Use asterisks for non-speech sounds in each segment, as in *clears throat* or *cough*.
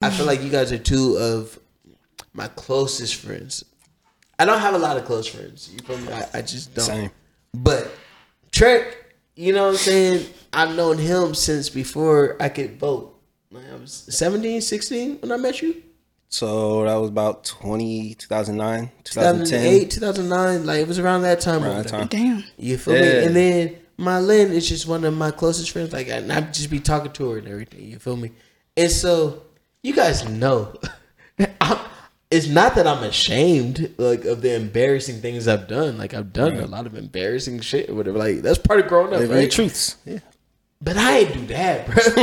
I feel like you guys are two of my closest friends. I don't have a lot of close friends. You feel me? I, I just don't. Same. But Trek, you know what I'm saying? I've known him since before I could vote. Like, I was 17, 16 when I met you. So that was about 20, 2009, 2010. 2008, 2009. Like, it was around that time. Around that time. Damn. You feel Yeah. me? And then Mylin is just one of my closest friends. Like, and I just be talking to her and everything. You feel me? And so, you guys know, *laughs* I'm, it's not that I'm ashamed like of the embarrassing things I've done. Like, I've done a lot of embarrassing shit or whatever. Like, that's part of growing up, Living the right? truths. Yeah. But I ain't do that, bro. *laughs*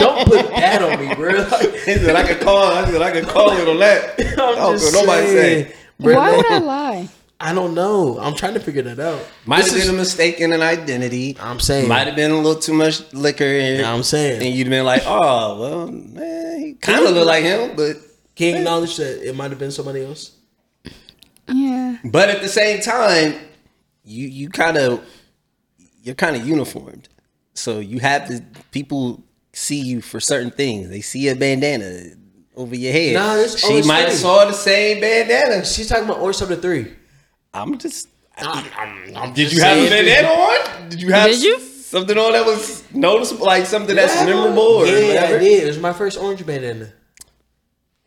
Don't put that on me, bro. Like, *laughs* He said I could call. I said I could call it on that. I'm Oh, just nobody saying, say. bro, Why would I lie? I don't know. I'm trying to figure that out. Might This have is- been a mistake in an identity. I'm saying. Might have been a little too much liquor. And, I'm saying. And you'd been like, oh, well, man, he kind of look like him, but Can you acknowledge that it might have been somebody else? Yeah. but at the same time, you you kind of you're kind of uniformed, so you have to people see you for certain things. They see a bandana over your head. Nah, this- oh, she might have saw the same bandana. She's talking about Orange Chapter 3. I'm just. I'm, I'm, I'm Did just you have a saying- on? Did you have Did you? something on that was noticeable, like something that's memorable or yeah, whatever? I did. It was my first orange bandana.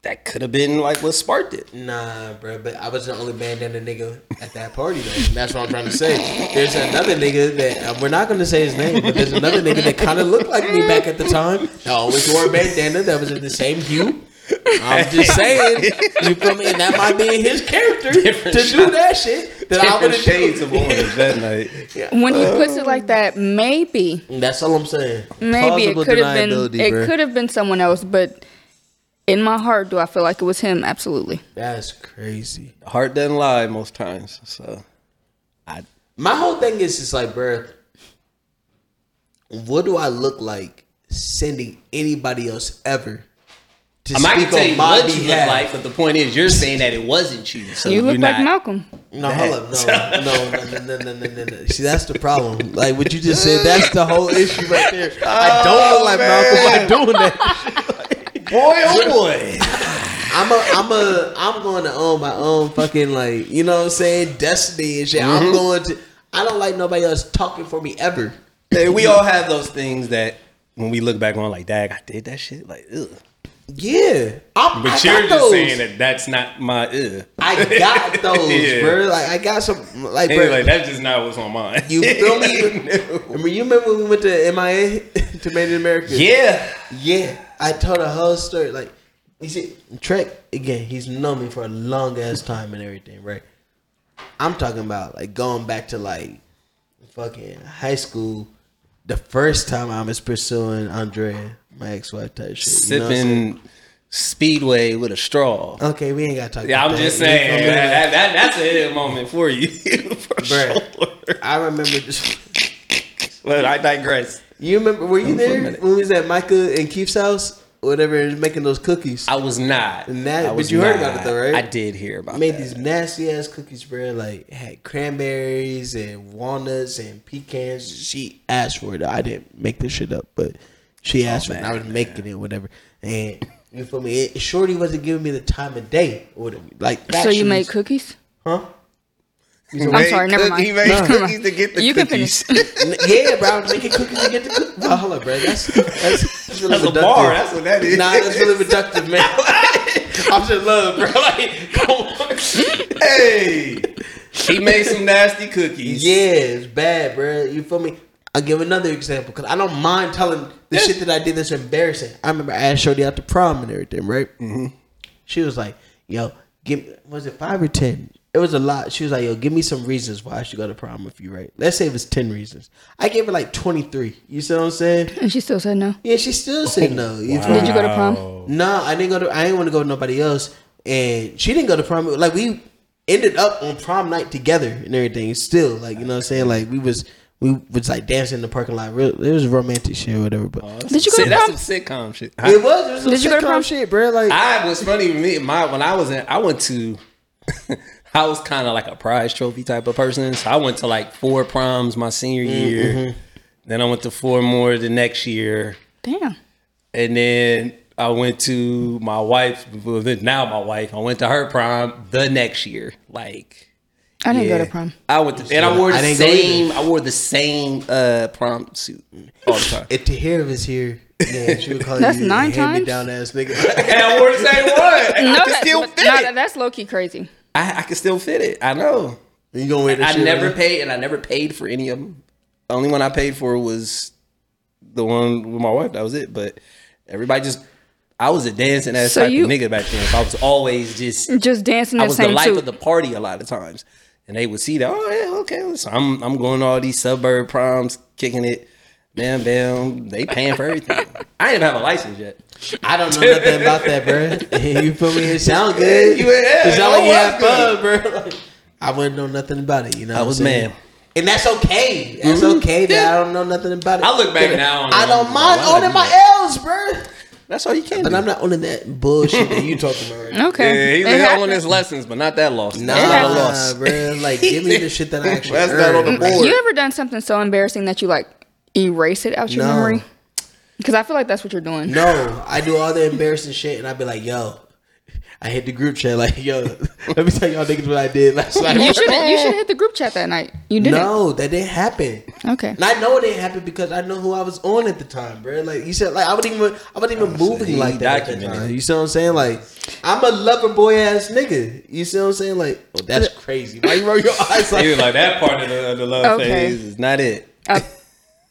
That could have been like what sparked it. Nah, bro, but I was the only bandana nigga at that party though. That's what I'm trying to say. There's another nigga that uh, we're not going to say his name, but there's another nigga that kind of looked like me back at the time. That always wore a bandana that was in the same hue. I'm just *laughs* saying, you feel me? And that might be in his character Different to do that shit that I Different would shades of orange that *laughs* night. When he puts it like that, maybe, That's all I'm saying. maybe it could have been, it bruh. could have been someone else. But in my heart, do I feel like it was him? Absolutely. That's crazy. Heart doesn't lie most times. So I My whole thing is just like, bruh, what do I look like sending anybody else ever to I might speak tell you on my what you look like, but the point is you're saying that it wasn't you. So you look you're like not, Malcolm. No, hold up, *laughs* no, no, no, no, no, no, no, no. See, that's the problem. Like what you just said, *laughs* that's the whole issue right there. I oh, don't look like man. Malcolm by doing that. *laughs* Boy, oh boy. I'm a, I'm a, I'm going to own my own fucking like, you know what I'm saying, destiny and shit. I'm mm-hmm. going to. I don't like nobody else talking for me ever. Hey, we all have those things that when we look back on, like, dag, I did that shit. Like, ugh. Yeah, I'm, But I you're just those. saying that that's not my ugh. I got *laughs* those, Yeah. bro. Like I got some, like, bro. like that's just not what's on mine. you feel me? *laughs* Remember, you remember when we went to MIA *laughs* to Made in America? yeah. yeah. I told a whole story. Like, you see, Trek again. He's known me for a long ass time and everything, right? I'm talking about like going back to like fucking high school. The first time I was pursuing Andrea, my ex-wife type shit. You know saying? Sipping Speedway with a straw. Okay, we ain't got to talk. Yeah, about I'm that. just You feel saying that, that, that's a hit moment for you, *laughs* for Bruh. sure. I remember just. *laughs* But I digress. You remember? Were you there when we was at Micah and Keith's house, whatever, making those cookies? I was not. And that- I but you heard about it though, right? I did hear about made that. these nasty ass cookies, bro. Like had cranberries and walnuts and pecans. She asked for it. I didn't make this shit up, but she oh, asked for it. and I was making it, whatever. And you feel me? It, Shorty wasn't giving me the time of day, or whatever. Like So you actually- made cookies? huh? I'm sorry, never mind. He made No. cookies to get the You can cookies. *laughs* N- yeah, bro. I was making cookies to get the cookies. Oh, hold up, bro. That's that's, that's really That's a bar. That's what that is. Nah, that's really reductive, man. *laughs* I'm just love, bro. Like, come on. hey, he made some nasty cookies. Yeah, it's bad, bro. You feel me? I'll give another example because I don't mind telling the shit that I did that's embarrassing. I remember I asked Shorty out to prom and everything, right? Mm-hmm. She was like, "Yo, give me was it five or ten? It was a lot." She was like, "Yo, give me some reasons why I should go to prom with you, right? Let's say it was ten reasons. I gave her like twenty three. You see what I'm saying? And she still said no. Yeah, she still said no. You feel Did you go to prom? No, I didn't go to. I didn't want to go with nobody else, and she didn't go to prom. Like we ended up on prom night together and everything. Still, like you know what I'm saying. Like we was we was like dancing in the parking lot. Real, it was romantic shit or whatever. But oh, Did you go See, to that's some sitcom shit. it was. It was some Did you go to prom? shit, bro? Like I was funny with me. My when I was in, I went to. *laughs* I was kind of like a prize trophy type of person, so I went to like four proms my senior mm, year. Mm-hmm. Then I went to four more the next year, Damn. and then I went to my wife. Now my wife. I went to her prom the next year. Like I didn't yeah. go to prom. I went to, and I wore the I same. I wore the same uh, prom suit all the time. If Tahir was here, yeah, she would call That's you nine hand me times? down ass nigga. *laughs* and I wore the same one. *laughs* No, I can that, still fit no, it. that's low key crazy. I, I can still fit it. I know. you gonna wear this I shit never right paid, and I never paid for any of them. The only one I paid for was the one with my wife. That was it. But everybody just, I was a dancing ass So type you- of nigga back then. So I was always just, Just dancing I was the same life suit. of the party a lot of times, and they would see that. Oh yeah, okay. So I'm I'm going to all these suburb proms, kicking it. Bam, bam. They paying for everything. I didn't even have a license yet. I don't know nothing about that, bro. *laughs* you put me? It sound good. You- yeah, it sound like you was had fun, bro. *laughs* Like, I wouldn't know nothing about it. You know, I was I'm mad. and that's okay. That's mm-hmm. okay that I don't know nothing about it. I look back now and I don't mind why owning my L's, bro. That's all you can. But do. I'm not owning that bullshit that you talking about right now. Okay. Yeah, he's It been on happens. his lessons, but not that loss. Nah, That's not a loss. bro. *laughs* Like, give me the shit that I actually That's not on the earned. board. You ever done something so embarrassing that you like erase it out your No. memory? Because I feel like that's what you're doing. No, I do all the embarrassing shit, and I'd be like, "Yo, I hit the group chat like, yo, *laughs* let me tell y'all niggas what I did last night." You should you *laughs* should hit the group chat that night. You didn't. No, that didn't happen. Okay. And I know it didn't happen because I know who I was on at the time, bro. Like you said, like I wasn't even I wasn't even moving he like that at the time. You see what I'm saying? Like I'm a lover boy ass nigga. You see what I'm saying? Like, oh, that's *laughs* crazy. Why you roll your eyes like He was like that part of the, of the love Okay. phase is not it. Uh,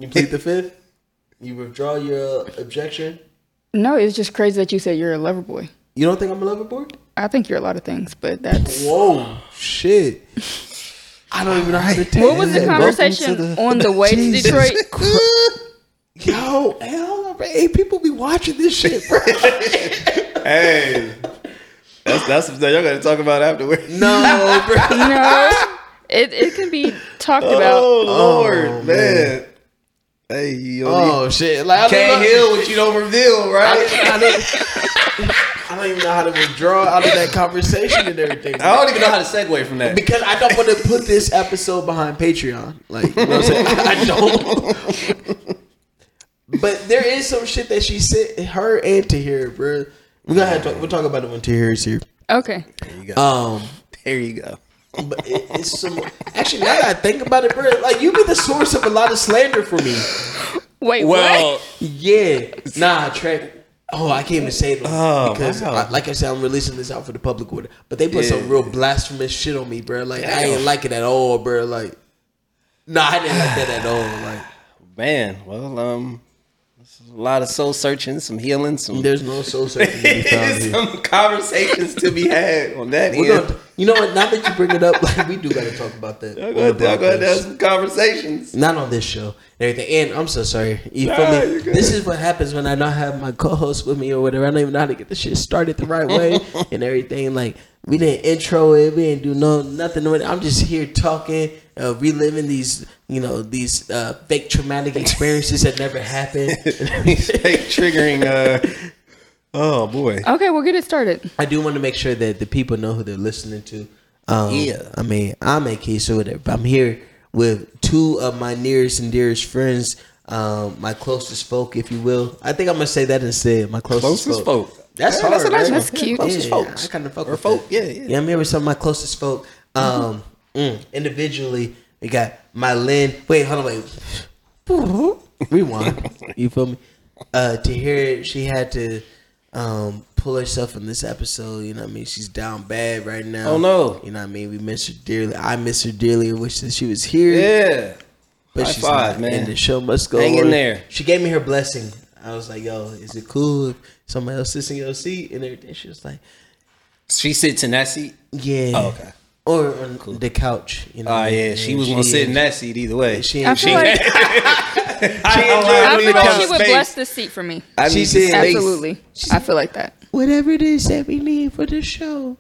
You plead the fifth. You withdraw your uh, objection. no, it's just crazy that you said you're a lover boy. You don't think I'm a lover boy? I think you're a lot of things, but that's Whoa, shit. I don't even know how to take what was the that. conversation on the way to Jesus Detroit? Yo, hey, hold on, bro. Hey, people be watching this shit, bro. *laughs* Hey, that's that's something y'all got to talk about afterwards. no, bro. *laughs* No, it it can be talked oh, about. Oh Lord, Oh, man. Hey, yo, Oh shit! Like can't heal what you don't reveal, right? don't, I, don't, *laughs* I don't even know how to withdraw out of that conversation and everything. I don't even know how to segue from that. Because I don't want to put this episode behind Patreon. Like, you know what I'm saying? *laughs* I don't. but there is some shit that she said, her and Tahir, bro. We're gonna have to we'll talk about it when Tahir is here. Okay. There you go. Um, there you go. but it, it's some. Actually, now that I think about it, bro, like you be the source of a lot of slander for me. Wait. Well, what? Yeah, nah, Trey. Oh, I can't even say that Oh, because, wow. I, like I said, I'm releasing this out for the public order. But they put Yeah. some real blasphemous shit on me, bro. Like I ain't like it at all, bro. Like, nah, I didn't like that at all. Like, man. Well, um, a lot of soul searching, some healing, some there's no soul searching to be *laughs* found here. some conversations to be had on that We're end. gonna, you know what? Now that you bring it up, *laughs* like we do got to talk about that. I'm going to have some conversations. Not on this show and everything. And I'm so sorry. You Nah, feel me? This is what happens when I don't have my co-host with me or whatever. I don't even know how to get the shit started the right way *laughs* and everything. Like we didn't intro it. We didn't do no nothing with it. I'm just here talking, uh, reliving these, you know, these uh, fake traumatic experiences that never happened. *laughs* Fake triggering. Uh, oh boy. Okay, we'll get it started. I do want to make sure that the people know who they're listening to. Um, Yeah. I mean, I'm a case or whatever. But I'm here with two of my nearest and dearest friends, um, my closest folk, if you will. I think I'm gonna say that instead. My closest, Closest folk. folk. That's Yeah, hard. that's a nice. That's cute. Closest Yeah, folks. I kind of fuck Or with folk, that. yeah, yeah. Yeah, I'm here with some of my closest folk. Um, mm, individually, we got my Lynn. Wait, hold on, wait. *laughs* Rewind. you feel me? Uh, to hear it, she had to um pull herself in this episode. You know what I mean? She's down bad right now. Oh, no. You know what I mean? We miss her dearly. I miss her dearly. and wish that she was here. Yeah. but high she's five, not. man. And the show must go Hang in on. there. She gave me her blessing. I was like, "Yo, is it cool if somebody else sits in your seat and everything?" She was like, She sits in that seat. "Yeah." Oh, okay. Or on the couch. You know. Oh yeah, she was gonna sit in that seat either way. She, I *laughs* she, like, I I feel like she would space. bless this seat for me. I She need said- space. Absolutely. I feel like that. whatever it is that we need for the show,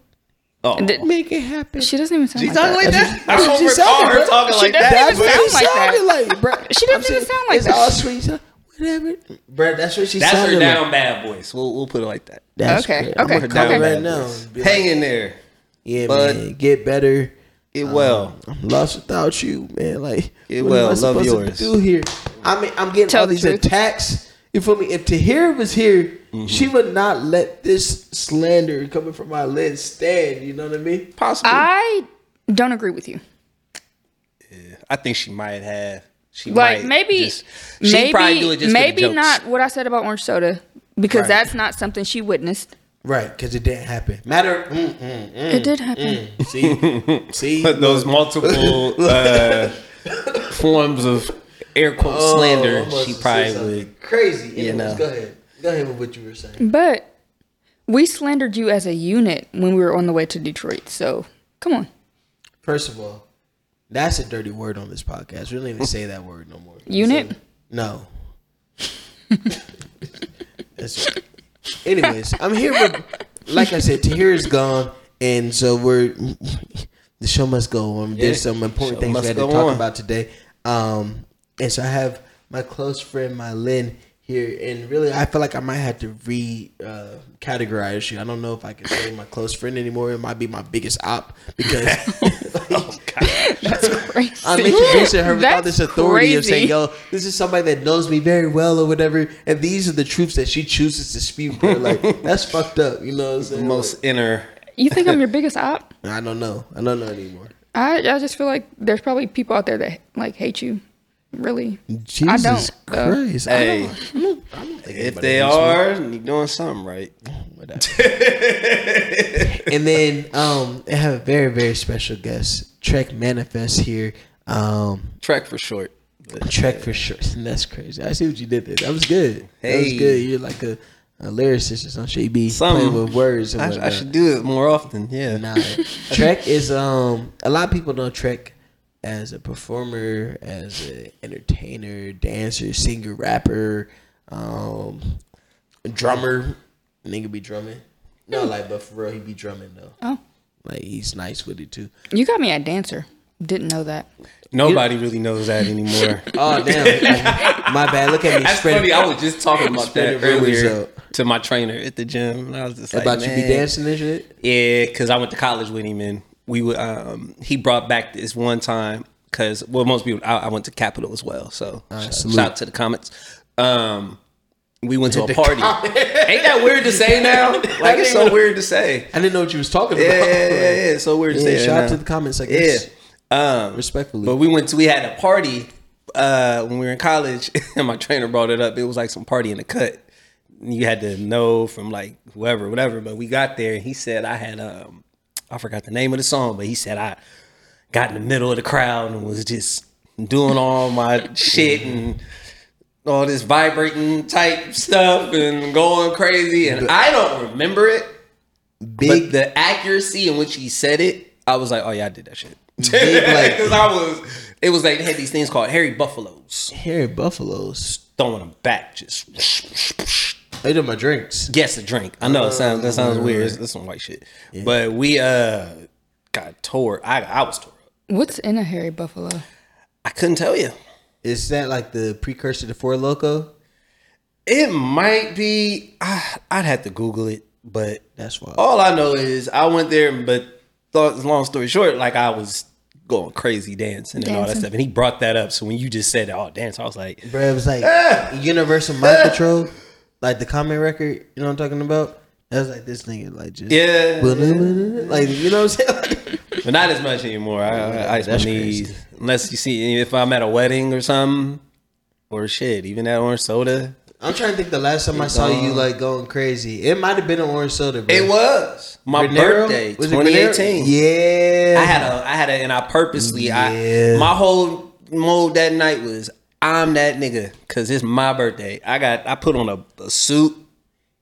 Oh. Did- make it happen. She doesn't even sound She like talking that. like that? I That's don't she recall sounded, her bro. talking She like doesn't that. even but- sound like that. like, bro. She doesn't even sound like it's that. all sweet. so- Whatever, bro. That's what she That's sounded That's her down like. bad voice. We'll we'll put it like that. That's Okay, great. I'm okay, okay. her right now. voice. and be like, Hang in there. Yeah, bud. man. Get better. Get well. I'm lost without you, man. Like, Get what well. am I Love supposed yours. to do here? I mean, I'm getting Tell all the these truth. attacks You feel me? If Tahira was here, Mm-hmm. she would not let this slander coming from my lens stand. You know what I mean? Possibly. I don't agree with you. I think she might have. She Like might maybe, just- she'd probably do maybe, it just for the maybe jokes. not what I said about orange soda because Right. that's not something she witnessed. Right, because it didn't happen. Matter. Mm, mm, mm. It did happen. See, *laughs* see. But those multiple uh, *laughs* forms of air quote Oh, slander, she probably something would. Crazy. you Anyways, know. Go ahead. Go ahead with what you were saying. But we slandered you as a unit when we were on the way to Detroit. So come on, First of all, that's a dirty word on this podcast. We don't even say that word no more. unit. No. *laughs* That's Anyways, I'm here with, like I said, Tahira's gone, and so we're the show must go on. Yeah, There's some important things we had to talk on. about today. Um, and so I have my close friend, my Lynn, here, and really, I feel like I might have to re uh, categorize you. I don't know if I can say my close friend anymore. It might be my biggest op because *laughs* *laughs* That's crazy. I'm introducing her *laughs* with all this authority of saying, "Yo, this is somebody that knows me very well, or whatever." And these are the truths that she chooses to spew. Bro. Like *laughs* that's fucked up. You know what I'm saying? Most inner. You think I'm your *laughs* biggest op? I don't know. I don't know anymore. I I just feel like there's probably people out there that like hate you. Really, Jesus don't, uh, Christ! I Hey, don't, I don't, I don't think if they are, you're doing something right. Whatever. *laughs* and then um, I have a very very special guest, Trek Manifest here. Um, Trek for short. Trek for sure. *laughs* That's crazy. I see what you did there. That was good. That was Hey. good. You're like a, a lyricist or some shit. You be Something. playing with words. And I, I should do it more often. Yeah. Nah, Trek is um a lot of people know Trek as a performer, as an entertainer, dancer, singer, rapper, um, drummer. Nigga be drumming. No, like but for real, he be drumming though. Oh, Like he's nice with it too. you got me a dancer. Didn't know that. Nobody really knows that anymore. *laughs* Oh damn, *laughs* my bad. Look at me. That's spreading- funny. I was just talking about Spreading that earlier to my trainer at the gym. And I was just like, about you be dancing and shit. Yeah, because I went to college with him, and we would. Um, he brought back this one time because well, most people. I, I went to Capital as well, so shout, shout out to the comments. Um, we went to a *laughs* party. Ain't that weird to say now? *laughs* Like it's so weird to say. I didn't know what you was talking Yeah, about. yeah, yeah, yeah. It's so weird to Yeah, say. shout out now. to the comments, I Yeah. Um, Respectfully. but we went to we had a party uh, when we were in college, *laughs* and my trainer brought it up. It was like some party in the cut. You had to know from like whoever, whatever. But we got there, and he said I had um, I forgot the name of the song, but he said I got in the middle of the crowd and was just doing all my shit and all this vibrating type stuff and going crazy. And I don't remember it, Big but the accuracy in which he said it, I was like, oh yeah, I did that shit. Big, *laughs* like- Because I was, it was like they had these things called hairy buffaloes, hairy buffaloes. throwing them back, just They do my drinks. guess a drink. I know it sounds that sounds weird. It's, it's some white shit, but we uh got tore. I I was tore. up. What's in a hairy buffalo? I couldn't tell you. Is that like the precursor to Four Loco? It might be. I, I'd have to Google it, but That's why. all I know is I went there, but thought, long story short, like I was going crazy dancing and all that stuff, and he brought that up. So when you just said, "Oh, dance," I was like, Bro, it was like ah. Universal Mind Control, like the Common record. You know what I'm talking about? That was like this nigga, like just "Yeah." like you know what I'm saying? *laughs* But not as much anymore. I, I ice my knees. crazy. Unless you see if I'm at a wedding or something, or shit, even that orange soda. I'm trying to think the last time I saw you like going crazy. It might have been an orange soda, bro. It was my Granero? birthday, Was it 2018. Yeah, I had a, I had a, and I purposely, Yeah. I my whole mode that night was I'm that nigga because it's my birthday. I got, I put on a, a suit.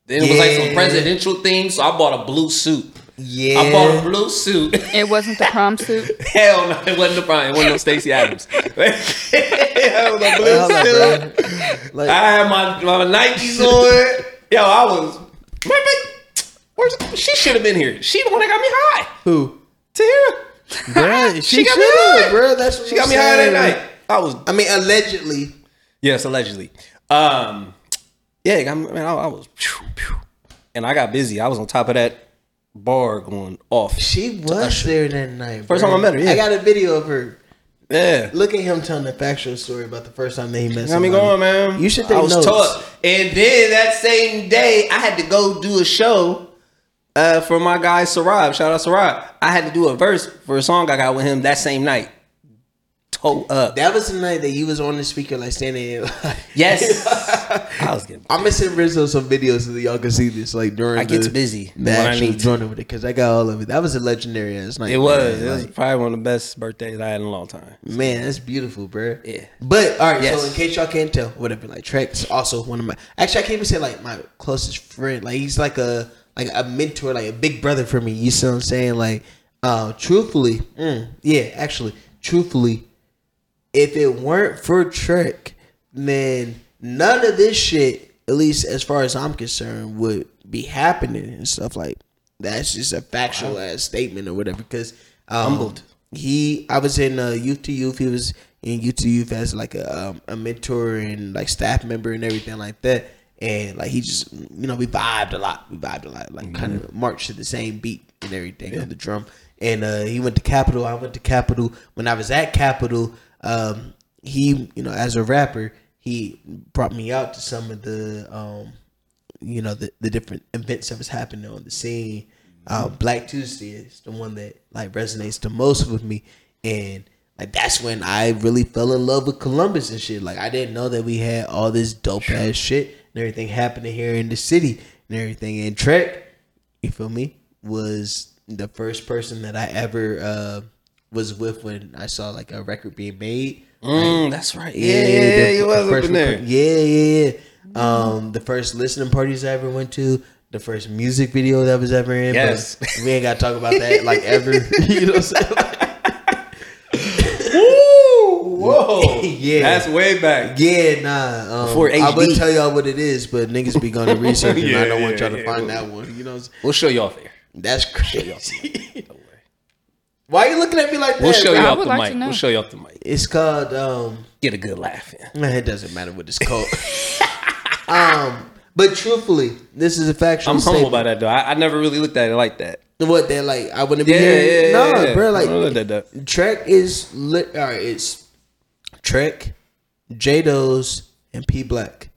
Then it was like some presidential thing, so I bought a blue suit. Yeah. I bought a blue suit. It wasn't the prom suit. *laughs* Hell no, it wasn't the prom. It wasn't no Stacy Adams. it was a blue Hold up, suit. bro. Like, I had my, my Nikes on. Yo, I was. Man, man, where's, she should have been here. She the one that got me high. who? Tahira. Bro, *laughs* she, She got me should, high. bro. That's what She got I'm me high that night. I was. I mean, allegedly. Yes, allegedly. Um, yeah, I, mean, I, I was. phew, phew. And I got busy. I was on top of that bar going off. She was there that night. First bro. time I met her, yeah. I got a video of her. Yeah. Look at him telling the factual story about the first time that he met Got me somebody. going, man. You should take I was notes. taught. And then that same day, I had to go do a show uh, for my guy Sarab. Shout out Sarab. I had to do a verse for a song I got with him that same night. Toe up. That was the night that you was on the speaker, like standing. In, *laughs* Yes. I was getting. I'm gonna send Rizzo some videos so that y'all can see this, like during I get the, busy the when I actual need to. joint over there, because I got all of it. That was a legendary ass night. It was. man. It was Like, probably one of the best birthdays I had in a long time. Man, that's beautiful, bro. Yeah. But all right, Yes. so in case y'all can't tell, whatever, like Trek's also one of my. Actually, I can't even say like my closest friend. Like he's like a like a mentor, like a big brother for me. You see what I'm saying? Like, uh, truthfully, mm, yeah, actually, truthfully, if it weren't for Trek, then none of this shit, at least as far as I'm concerned, would be happening and stuff like. That's just a factual ass statement or whatever. Because um, Humbled. he I was in uh, youth to youth. He was in youth to youth as like a um, a mentor and like staff member and everything like that. And like he just you know we vibed a lot. We vibed a lot. Like kind of marched to the same beat and everything on the drum. And uh, he went to Capital. I went to Capital. When I was at Capital, um, he you know as a rapper he brought me out to some of the um, you know the, the different events that was happening on the scene. Uh, Black Tuesday is the one that like resonates the most with me, and like that's when I really fell in love with Columbus and shit. Like I didn't know that we had all this dope ass shit and everything happening here in the city and everything. And Trek, you feel me, was the first person that I ever uh, was with when I saw like a record being made. Mm, that's right. Yeah, yeah, yeah. You was up first in there. record- Yeah, yeah, yeah. Um, the first listening parties I ever went to, the first music video that was ever in. Yes. but we ain't got to talk about that like ever. *laughs* *laughs* you know what I'm saying? Whoa. *laughs* Yeah. That's way back. yeah, nah. Um, Before I would tell y'all what it is, but niggas be going to research, and I don't want y'all to yeah. find that one. You know, what I'm? We'll show off there. that's crazy. Why are you looking at me like that? We'll show you I off the like mic. We'll show you off the mic. It's called. um Get a good laugh in. It doesn't matter what it's called. *laughs* um, but truthfully, this is a factual. I'm humble statement. by that though. I, I never really looked at it like that. What they're like, I wouldn't be here. yeah, no, yeah. bro. Like look at that. Trek is lit. All right, it's Trek, J Do's, and P Black.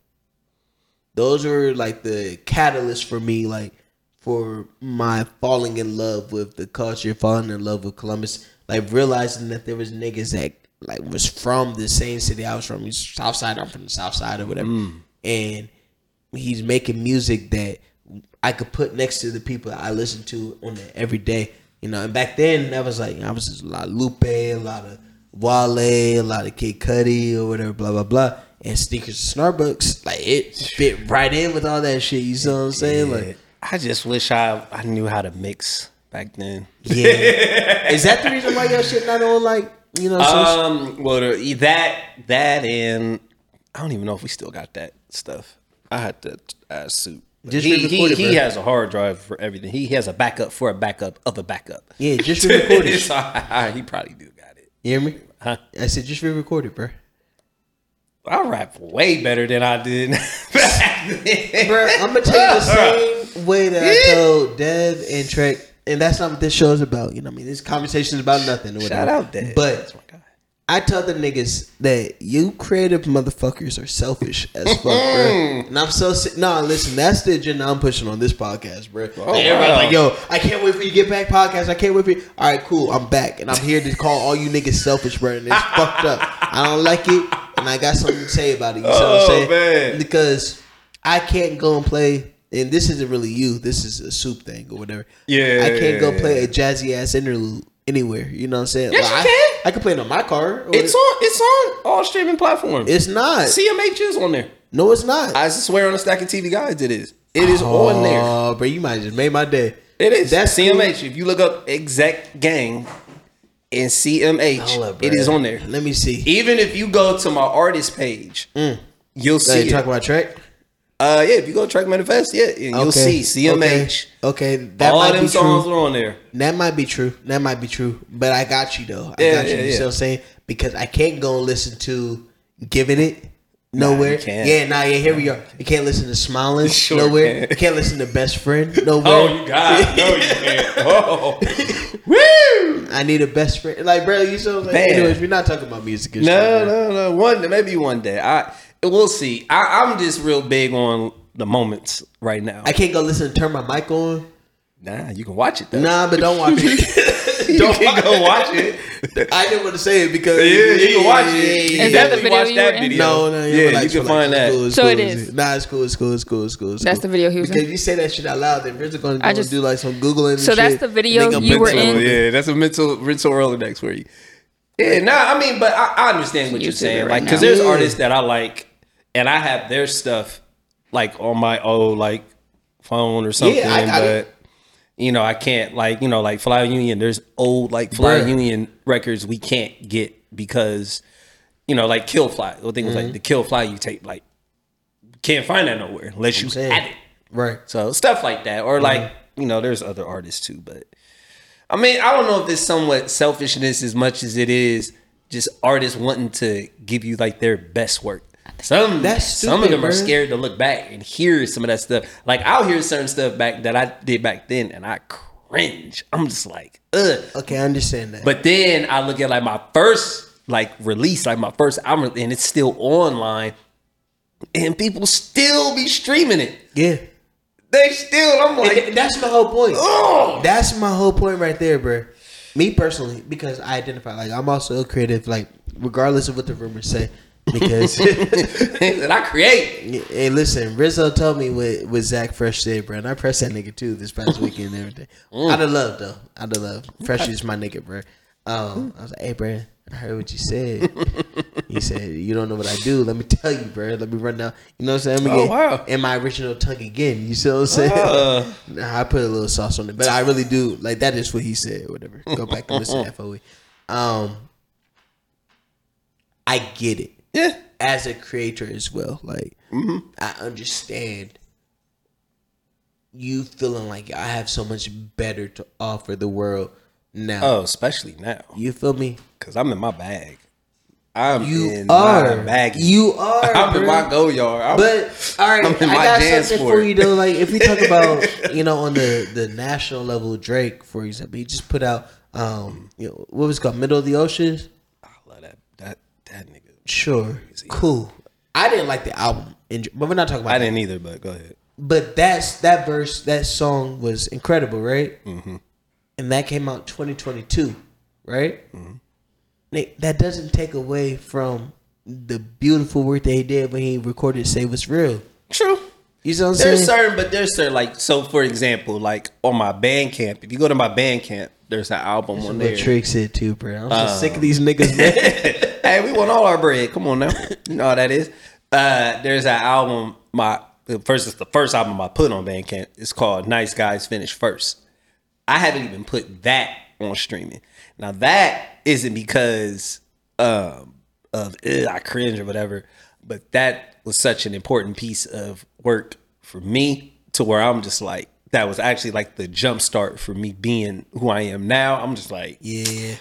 Those were like the catalyst for me, like for my falling in love with the culture, falling in love with Columbus, like realizing that there was niggas that like was from the same city I was from. He's South Side. I'm from the South Side or whatever, mm. and he's making music that I could put next to the people I listen to on the every day. You know, and back then that was like I was just a lot of Lupe, a lot of Wale, a lot of Kid Cudi or whatever, blah blah blah. And sneakers and Starbucks, like it fit right in with all that shit. You see what I'm saying? Like, I just wish I I knew how to mix back then. yeah. *laughs* Is that the reason why your shit not on like you know? Um, well, that that and I don't even know if we still got that stuff. I had to ask Soup. Just he he, he has a hard drive for everything. He has a backup for a backup of a backup. yeah, just re-record it. *laughs* He probably do got it. You hear me? Huh? I said just re-record it, bro. I rap way better than I did *laughs* back then. Bro, I'm gonna tell you the *laughs* same way that I told Dev and Trek, and that's not what this show is about. You know what I mean? This conversation is about nothing. Or whatever. Shout out, Dad. But That's my guy. I tell the niggas that you creative motherfuckers are selfish as fuck, bro. *laughs* Hmm. And I'm so si- no. Listen, that's the agenda I'm pushing on this podcast, bro. Oh, Like, everybody's wow. like, "Yo, I can't wait for you to get back podcast. I can't wait for you." All right, cool. I'm back, and I'm here to call all you niggas selfish, bro. And it's fucked up. I don't like it, and I got something to say about it. You see what I'm Oh, saying? man. Because I can't go and play. And this isn't really you. This is a soup thing or whatever. Yeah, I can't go play a jazzy ass interlude anywhere. You know what I'm saying? Yes, you I, can. I can play it on my car. or It's on. It's on all streaming platforms. it's not. CMH is on there. no, it's not. I swear on a stack of TV guides, it is. It is oh, on there. Oh, bro, you might have just made my day. It is. That's That's CMH. If you look up Exec Gang and CMH, it bro. on there. Let me see. Even if you go to my artist page, you'll see you it. talk about track. uh, yeah, if you go to Trek Manifest, yeah, you'll see CMH. Okay, okay. that All might them be songs true. are on there. That might be true. That might be true. But I got you though. I Yeah, got you. yeah, you see yeah. what I'm saying? Because I can't go and listen to "Giving It." Nowhere. can't. Yeah, nah, yeah, here we are. You can't listen to Smiling. Sure nowhere. can. You can't listen to Best Friend. *laughs* Nowhere. Oh, you got it. No, you can't. *laughs* Oh, Woo! I need a best friend. Like, bro, you so like, Man. anyways, we're not talking about music. No, shit, no, no. One maybe one day. I we'll see. I, I'm just real big on the moments right now. I can't go listen and turn my mic on. nah, you can watch it though. Nah, but don't watch it. *laughs* *laughs* you can go watch it. *laughs* I didn't want to say it because Yeah, you can watch it. Is that the Definitely video watch you that were in? video. No, no, yeah, relax, you can find It's that. cool, So cool, it's- is. Nah, it's cool. It's cool. It's cool. It's cool. That's the video he was Because in. you say that shit out loud, then Rizzo gonna, I gonna just- do like some googling. and So that's shit. the video you were in? Yeah, that's a mental mental Rolodex for you. Yeah, nah, I mean, but I, I understand what you're saying. right Like, because there's Yeah. artists that I like, and I have their stuff like on my old like phone or something. Yeah, I got but it. You know, I can't like you know like Fly Union. There's old like Fly Bruh. Union records we can't get because you know like Kill Fly. The thing was Mm-hmm. like the Kill Fly you tape like can't find that nowhere unless you had it. Right. So stuff like that, or like Mm-hmm. you know, there's other artists too, but I mean, I don't know if it's somewhat selfishness as much as it is just artists wanting to give you like their best work. Some That's some of stupid, them are scared to look back and hear some of that stuff. Like I'll hear certain stuff back that I did back then, and I cringe. I'm just like, ugh. Okay, I understand that. But then I look at like my first like release, like my first album, and it's still online, and people still be streaming it. yeah, They still, I'm like, that's my whole point. oh, That's my whole point right there, bro. Me personally, because I identify like I'm also a creative, like regardless of what the rumors say. Because *laughs* and I create. hey, listen, Rizzo told me what what Zach Fresh said, bro, and I pressed that nigga too this past weekend and everything. Mm. Out of love though, out of love. Fresh is my nigga, bro. Um, I was like, hey, bro, I heard what you said. he *laughs* said, you don't know what I do. Let me tell you, bro. Let me run down. You know what I'm saying? Let me Oh, get wow. in my original tongue again. You see what I'm saying? Uh. *laughs* Nah, I put a little sauce on it, but I really do like that. Is what he said. Whatever. Go back and listen to FOE. Um, I get it Yeah. as a creator as well. Like Mm-hmm. I understand you feeling like I have so much better to offer the world now. Oh, especially now, You feel me? because I'm in my bag. I'm You in are. my bag. You are. *laughs* I'm in my go yard. I'm, But all right, I'm in I my got dance something for for you though. Like if we talk about *laughs* you know on the the national level, Drake for example, he just put out um you know what was it called Middle of the Ocean. I love that. That that nigga. Sure, cool. I didn't like the album, but we're not talking about. I that. didn't either, but go ahead. But that's that verse, that song was incredible, right? Mm-hmm. And that came out 2022, right? Mm-hmm. Nick, That doesn't take away from the beautiful work that he did when he recorded "Say What's Real." True. You see what I'm There's saying? certain, but there's certain like so. For example, like on my Bandcamp, if you go to my Bandcamp, there's an album on there. Tricks it too, bro. I'm so Uh. sick of these niggas, man. *laughs* hey, we want all our bread. Come on now. You know how that is. Uh, there's an album. My first is the first album I put on Bandcamp. It's called Nice Guys Finish First. I haven't even put that on streaming. Now that isn't because um, of I cringe or whatever, but that was such an important piece of work for me to where I'm just like that was actually like the jump start for me being who I am now. I'm just like yeah,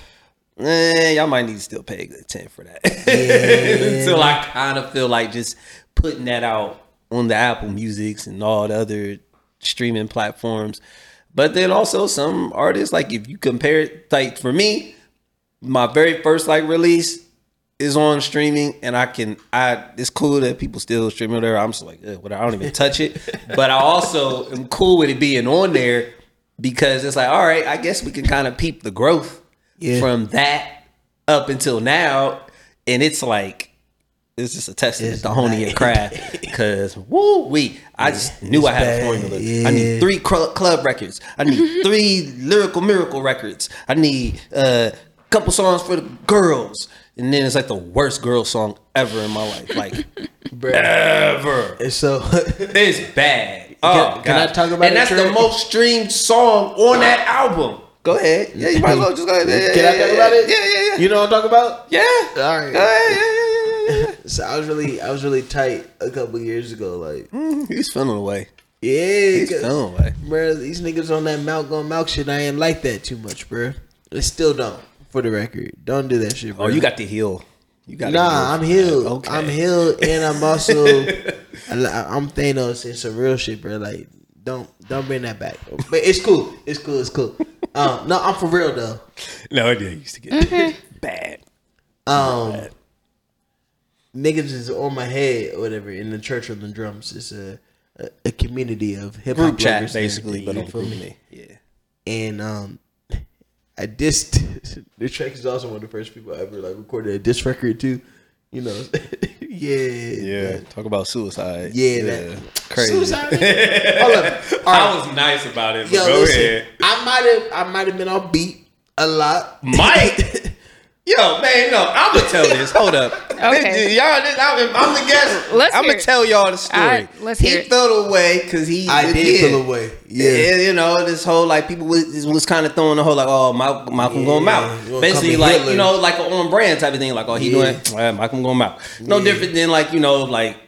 eh, y'all might need to still pay a good 10 for that. *laughs* Until I kind of feel like just putting that out on the Apple Musics and all the other streaming platforms. But then also some artists, like if you compare it, like for me, my very first like release is on streaming and I can I it's cool that people still stream it there. I'm just like, eh, whatever, I don't even touch it. *laughs* But I also am cool with it being on there because it's like, all right, I guess we can kind of peep the growth Yeah. from that up until now. And it's like it's just a testament It's to honing your bad. craft. *laughs* Cause woo we I just knew I had bad. a formula. I need three club records. I need *laughs* three lyrical miracle records. I need a couple songs for the girls. And then it's like the worst girl song ever in my life. Like *laughs* ever. And so *laughs* It's bad. Oh, Can- can I talk about it? And it, that's the most streamed song on that album. Go ahead. Yeah, you might as well just go ahead. Yeah, can yeah, I talk yeah, about it? Yeah, yeah, yeah. You know what I'm talking about? yeah. All right. Go ahead. Yeah, yeah, yeah, yeah, So I was really, I was really tight a couple years ago. Like, mm-hmm. yeah. He's feeling away. yeah, he's feeling away. bro. These niggas on that milk on milk shit. I ain't like that too much, bro. I still don't. For the record, don't do that shit, bro. Oh, you got the heel. You got Nah, I'm healed. Okay. I'm healed, and I'm also I'm Thanos and some real shit, bro. Like, don't don't bring that back. But it's cool. It's cool. It's cool. Um, no, I'm for real though. No, it did used to get bad. Um, niggas is on my head or whatever in the church on the drums. It's a a, a community of hip hop Group chat basically, but everything, on you feel me? me. Yeah. And um, I dissed. *laughs* the track is also one of the first people I ever like recorded a diss record too. You know, *laughs* yeah, Yeah. Talk about suicide. yeah, that Crazy. Suicide. *laughs* Hold up. All right. I was nice about it. But Yo, go listen, ahead. I might have, I might have been on beat a lot. Mike. Yo, man, no, I'm gonna tell this. Hold up. *laughs* Okay. Y'all, this, I'm, I'm the guest. Let's I'm gonna it. tell y'all the story. Alright, let's he hear it. felt away because he. I did yeah. feel away. Yeah. Yeah, you know this whole like people was, was kind of throwing the whole like oh Malcolm, Malcolm going Yeah, out you basically like Hitler. you know like an on brand type of thing like oh he Yeah. doing uh, Malcolm going out no Yeah. different than like you know like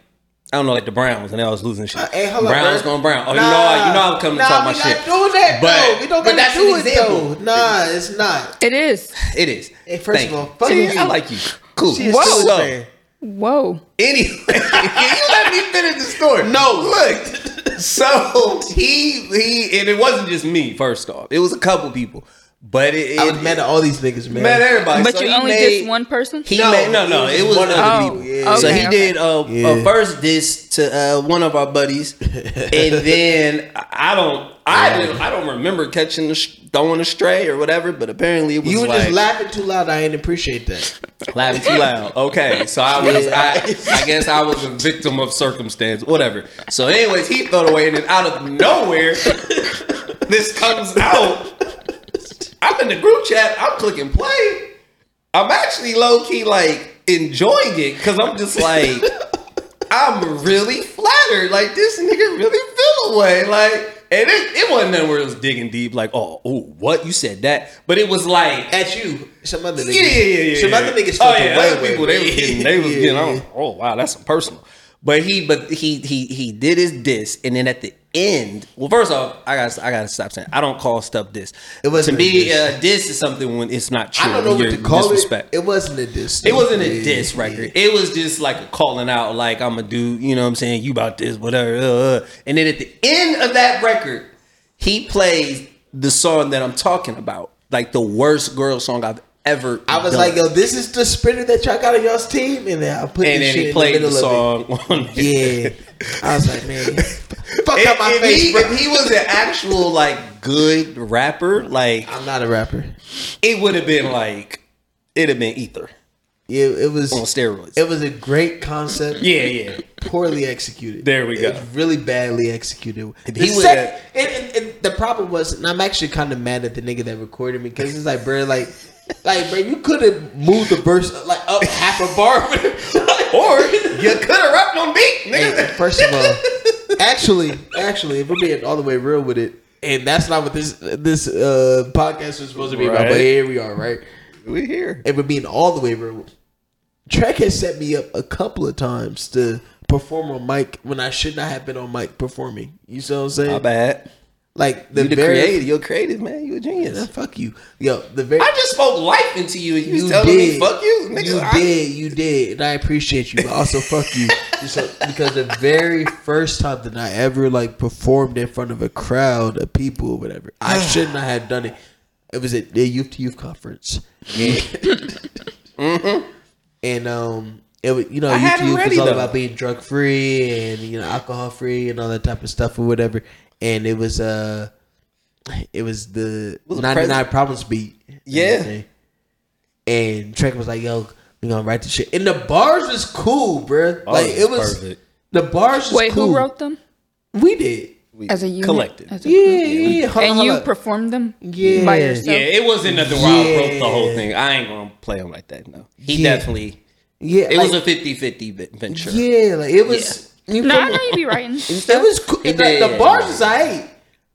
I don't know like the Browns and they was losing shit Uh, hey, hold up, Browns bro. going Brown oh Nah, you know I, you know I'm coming nah, to talk my we shit not doing that. But- no, we don't but gotta that's do an it example. though. Nah, it's not. It is. it is Hey, first Thank of all, you. fuck you. I like you cool She a Whoa. Steelers Whoa. Anyway, *laughs* can you let me finish the story? No. look. So he he and it wasn't just me. First off, it was a couple people, but it, I it- was mad at all these niggas, man. Met everybody. But So you only made, dissed one person? He No, made no, no. it It was was one of other the people. people, yeah. So he okay. did a, Yeah. a first diss to uh, one of our buddies, *laughs* and then I I don't, I didn't, I don't remember catching the sh- throwing a stray or whatever. But apparently it was you were like just laughing too loud. I didn't appreciate that. laughing too loud. Okay, so I was, I, I guess I was a victim of circumstance, whatever. So, anyways, he threw it away, and then out of nowhere, this comes out. I'm in the group chat. I'm clicking play. I'm actually low key like enjoying it because I'm just like, I'm really flattered. Like this nigga really feel away. Like. And it, it wasn't nothing where it was digging deep, like, oh, oh, what you said that, but it was like, At you, some other niggas. yeah, yeah, yeah. Some other niggas. Oh yeah, other people they was getting, they was *laughs* Yeah, getting. on. Oh wow, that's some personal. But he, but he, he, he did his diss, and then at the end, well, first off, I got, I got to stop saying I don't call stuff this. It wasn't to a me. diss. Uh, diss is something when it's not true. I don't know what to call disrespect. it. It wasn't a diss. It wasn't a diss record. It was just like a calling out, like I'm a dude, you know what I'm saying? You about this, whatever. uh, uh. And then at the end of that record, he plays the song that I'm talking about, like the worst girl song I've ever. I was done. like, yo, this is the sprinter that y'all got on y'all's team, and then I put and this then shit he in played the the, song. *laughs* On. Yeah, I was like, man, *laughs* fuck If, out my if face, he, bro. if he was an actual like good rapper, like I'm not a rapper. it would have been like it'd have been ether Yeah, it was on steroids. It was a great concept. yeah, yeah. poorly executed. There we go. It's really badly executed. The he was sec- and, and, and the problem was, and I'm actually kind of mad at the nigga that recorded me because it's like, bro, like, like, bro, you could have moved the verse like up half a bar, *laughs* Or you could have rapped on beat, Hey, nigga. first of all, actually, actually, if we're being all the way real with it, and that's not what this this uh, podcast was supposed to be about, but here we are, right? We're here. If we're being all the way real, Trek has set me up a couple of times to perform on mic when I should not have been on mic performing. You see what I'm saying? My bad. Like the You the very creative. You're creative, man. You're a Yeah, genius. fuck you, yo. The very I just spoke life into you, and you, you telling did, me, "Fuck you, nigga." You I- did, you did, and I appreciate you. But also, fuck you, Just so- because the very first time that I ever like performed in front of a crowd of people or whatever, I *sighs* should not have done it. It was at the youth to youth conference, Yeah. *laughs* and um, it was you know I youth to youth was all though. about being drug free and you know alcohol free and all that type of stuff or whatever, and it was uh. It was the Was 99 President- Problems beat. Yeah. And Trek was like, "Yo, we gonna write the shit." And the bars was cool, bro. Oh, like it it was was. perfect. The bars was cool. Wait, cool. who wrote them? We did. We As a unit? collected. As a Yeah, group? yeah, yeah. Hold And hold you on. performed them Yeah. by yourself? Yeah, it wasn't nothing where I wrote the whole thing. I ain't gonna play him like that. No, he Yeah. definitely. Yeah, It like, was a 50-50 venture. yeah, like it was. You No, I know you be writing. *laughs* It was cool. He The, did, the yeah. bars is I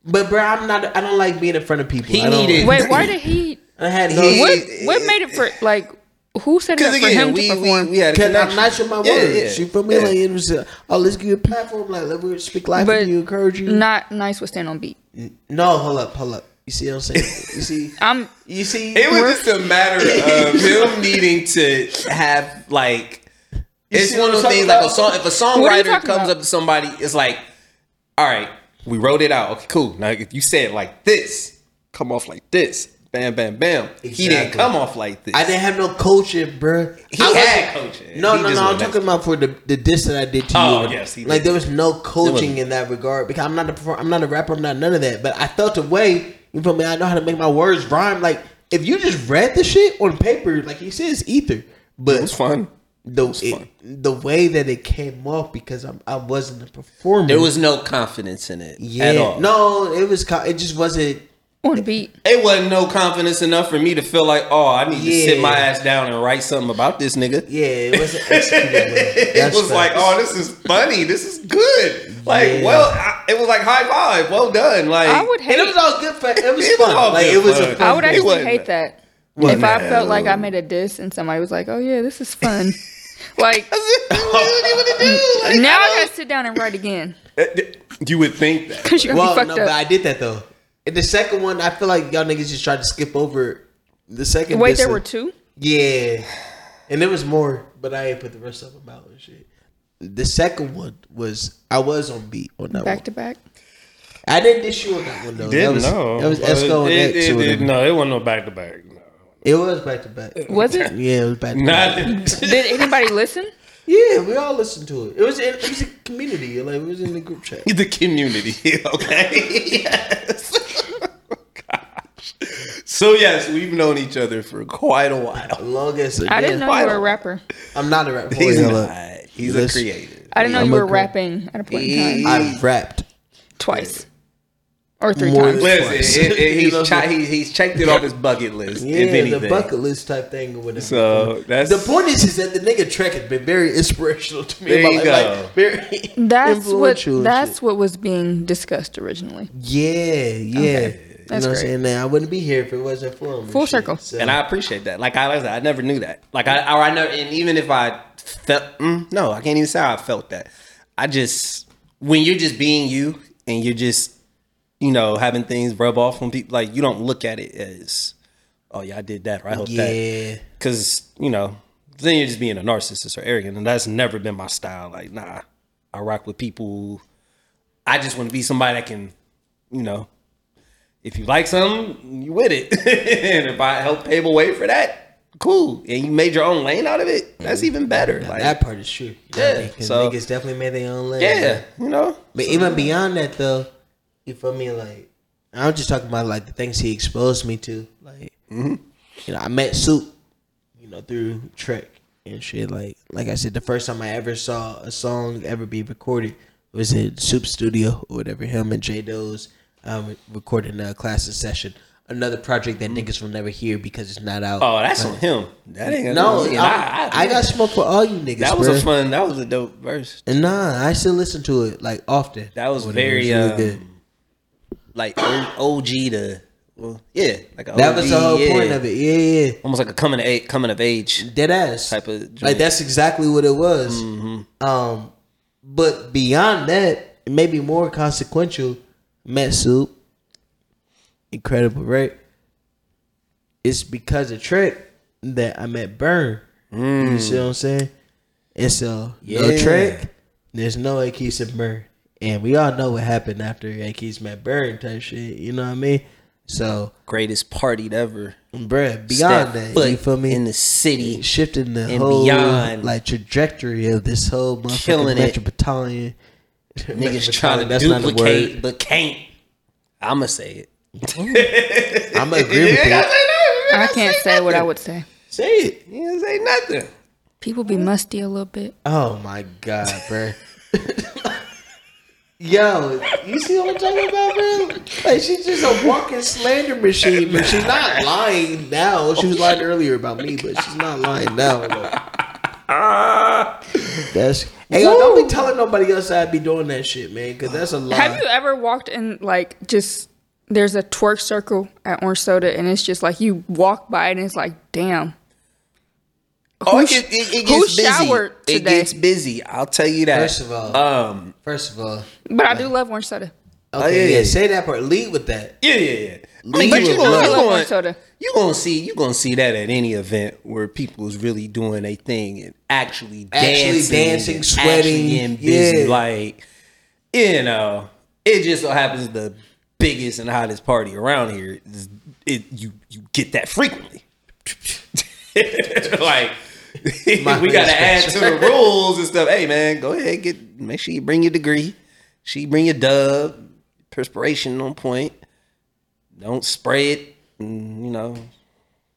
but bro, I'm not. I don't like being in front of people. He I don't- needed- Wait, why did he? *laughs* I had no. He- What what made it for like? Who said it up for him we, to we, perform? we had a Cause I'm connection. not sure my Yeah, words. yeah. You feel me? Yeah. Like it was. Uh, oh, let's give you a platform. Like let me speak life but to you, encourage you. not nice with stand on beat. No, hold up, hold up. You see what I'm saying? You see? *laughs* I'm You see? It was just a matter of him needing to have like. It's one of those things talking like a song. If a What are you songwriter comes about? up to somebody, it's like, all right, we wrote it out. Okay, cool. Now if you say it like this, come off like this. Bam, bam, bam. He didn't come off like this. I didn't have no coaching, bro. He I had coaching. No, He no, no. I'm talking about for the the diss that I did to Oh, you. yes, he like there was no coaching wasn't. in that regard because I'm not a perform- I'm not a rapper. I'm not none of that. But I felt a way. You feel me? I know how to make my words rhyme. Like if you just read the shit on paper, like he says, ether. But it was fun. The was it, fun. the way that it came off because I'm, I wasn't a performer. There was no confidence in it yeah. at all. No, it was. It just wasn't. On beat. It wasn't no confidence enough for me to feel like, oh, I need to sit my ass down and write something about this nigga. Yeah, it wasn't *laughs* it That's was like, oh, this is funny. This is good. Like, Yeah. well, I, it was like high five. Well done. Like, I would hate. And it was all good fun. It was *laughs* It was fun. all like it was a fun. fun. I would actually hate that. that. Wasn't if I felt like I made a diss and somebody was like, "Oh yeah, this is fun," *laughs* *laughs* *laughs* like now I gotta sit down and write again uh, you would think that. *laughs* because you're gonna Well, be fucked no, up. but I did that though. In the second one, I feel like y'all niggas just tried to skip over the second. Wait, there of- were two. Yeah, and there was more, but I ain't put the rest of them out and shit. The second one was I was on beat on that Back one. to back. I didn't diss you on that one though. that was, That was Esco and it, it, it, no, it wasn't no back to back. It was back to back. Was it? Yeah, it was back to back. *laughs* Did anybody listen? Yeah, we all listened to it. It was in, it was a community. Like it was in the group chat. the community. *laughs* Okay. yes. Gosh. So yes, we've known each other for quite a while. Longest. I didn't know you were a rapper. I'm not a rapper. He's Hold not. up. He's Listen. a creative. I didn't know I'm you were girl. rapping at a point in time. I rapped. Twice. Or three More times. Listen, it, it, *laughs* You he's, know, chi- he's he's checked it off his bucket list. Yeah, if anything, the bucket list type thing or whatever. So that's the point is, is that the nigga Trek has been very inspirational to me. There in you life, go. Like, very *laughs* That's what that's shit. what was being discussed originally. Yeah, yeah. That's you know what I'm saying? Now, I wouldn't be here if it wasn't for him. and Full shit. circle. So, and I appreciate that. Like I, like I said, I never knew that. Like I, or I never, and even if I felt, mm, no, I can't even say I felt that. I just when you're just being you and you're just, you know, having things rub off on people, like you don't look at it as, oh yeah, I did that or I hope that, because you know, then you're just being a narcissist or arrogant, and that's never been my style. Like nah, I rock with people. I just want to be somebody that can, you know, if you like something, you with it. *laughs* and if I help pave a way for that, cool. And you made your own lane out of it, that's mm-hmm. even better. Now, Like, that part is true. You Yeah, what I mean? 'Cause so- niggas definitely made their own lane. yeah, you know. But even beyond that, though, you feel me? Like, I'm just talking about like the things he exposed me to. Like, Mm-hmm. you know, I met Soup, you know, through Trek and shit. Like, like I said, the first time I ever saw a song ever be recorded was in Soup Studio or whatever. Him and J Doe's um, recording a classes session. Another project that niggas will never hear because it's not out. Oh, that's on him. That ain't no, to do- I, I, got smoke for all you niggas. that was bruh. a fun. That was a dope verse. And nah, I still listen to it like often. That was very it's really um, like OG to well, yeah, like That was the whole yeah. point of it. Yeah, yeah. Almost like a coming of age, coming of age. Dead ass. Type of like that's exactly what it was. Mm-hmm. Um, but beyond that, maybe more consequential. Met Soup, incredible, right? It's because of Trek that I met Burn. You see what I'm saying? And so no Mm. Yeah. Trek, there's no and Burn, and we all know what happened after Akis met Burn type shit. You know what I mean? So, Greatest partied ever. bruh, beyond Step that, foot you feel me? In the city, shifting the and whole beyond. like trajectory of this whole motherfucking Killing it. metropolitan. niggas *laughs* trying to That's not the duplicate, word. but can't. I'ma say it. *laughs* I'm gonna agree with that. I can't say what I would say. Say it. You didn't say nothing. People be musty a little bit. Oh my god, bro. Yo, you see what I'm talking about, bro? Like she's just a walking slander machine, but she's not lying now. She was lying earlier about me, but she's not lying now. That's hey, yo, don't be telling nobody else I'd be doing that shit, man, because that's a lie. Have you ever walked in like just there's a twerk circle at Orange Soda and it's just like you walk by and it's like damn. Oh, Who it, it, it who gets busy. showered It today? gets busy. I'll tell you that. First of all, um, first of all, But I do love Orange Soda. okay, yeah, yeah, yeah. say that part. Lead with that. yeah, yeah, yeah. I Leave but with you love. gonna, I you love gonna, Orange Soda. you gonna see you gonna see that at any event where people is really doing a thing and actually Actually dancing, dancing, and sweating, actually getting busy. yeah. Like you know, it just so happens the biggest and hottest party around here, is- it you you get that frequently. *laughs* like *laughs* we gotta add to the rules and stuff. Hey man, go ahead, get make sure you bring your degree. She bring your dub, perspiration on point. Don't spray it, and, you know.